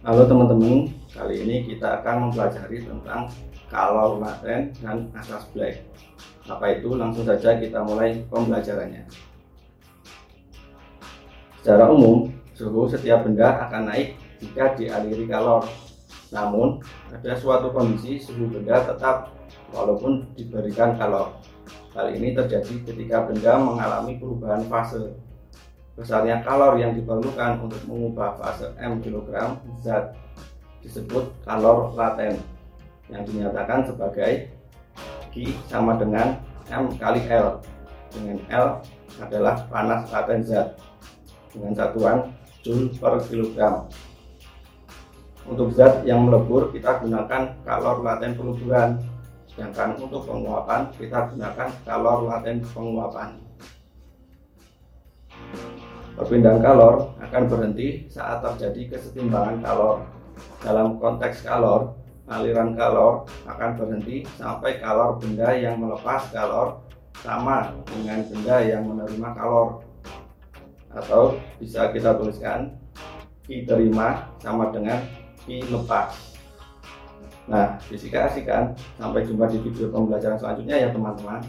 Halo teman-teman, kali ini kita akan mempelajari tentang kalor laten dan asas black. Apa itu? Langsung saja kita mulai pembelajarannya. Secara umum, suhu setiap benda akan naik jika dialiri kalor. Namun, ada suatu kondisi suhu benda tetap walaupun diberikan kalor. Hal ini terjadi ketika benda mengalami perubahan fase besarnya kalor yang diperlukan untuk mengubah fase M kg zat disebut kalor laten yang dinyatakan sebagai Q sama dengan M kali L. Dengan L adalah panas laten zat dengan satuan Joule per kilogram. Untuk zat yang melebur kita gunakan kalor laten peluburan. Sedangkan untuk penguapan kita gunakan kalor laten penguapan Perpindahan kalor akan berhenti saat terjadi kesetimbangan kalor. Dalam konteks kalor, aliran kalor akan berhenti sampai kalor benda yang melepas kalor sama dengan benda yang menerima kalor. Atau bisa kita tuliskan Q terima sama dengan Q lepas. Nah, fisika asik kan? Sampai jumpa di video pembelajaran selanjutnya ya teman-teman.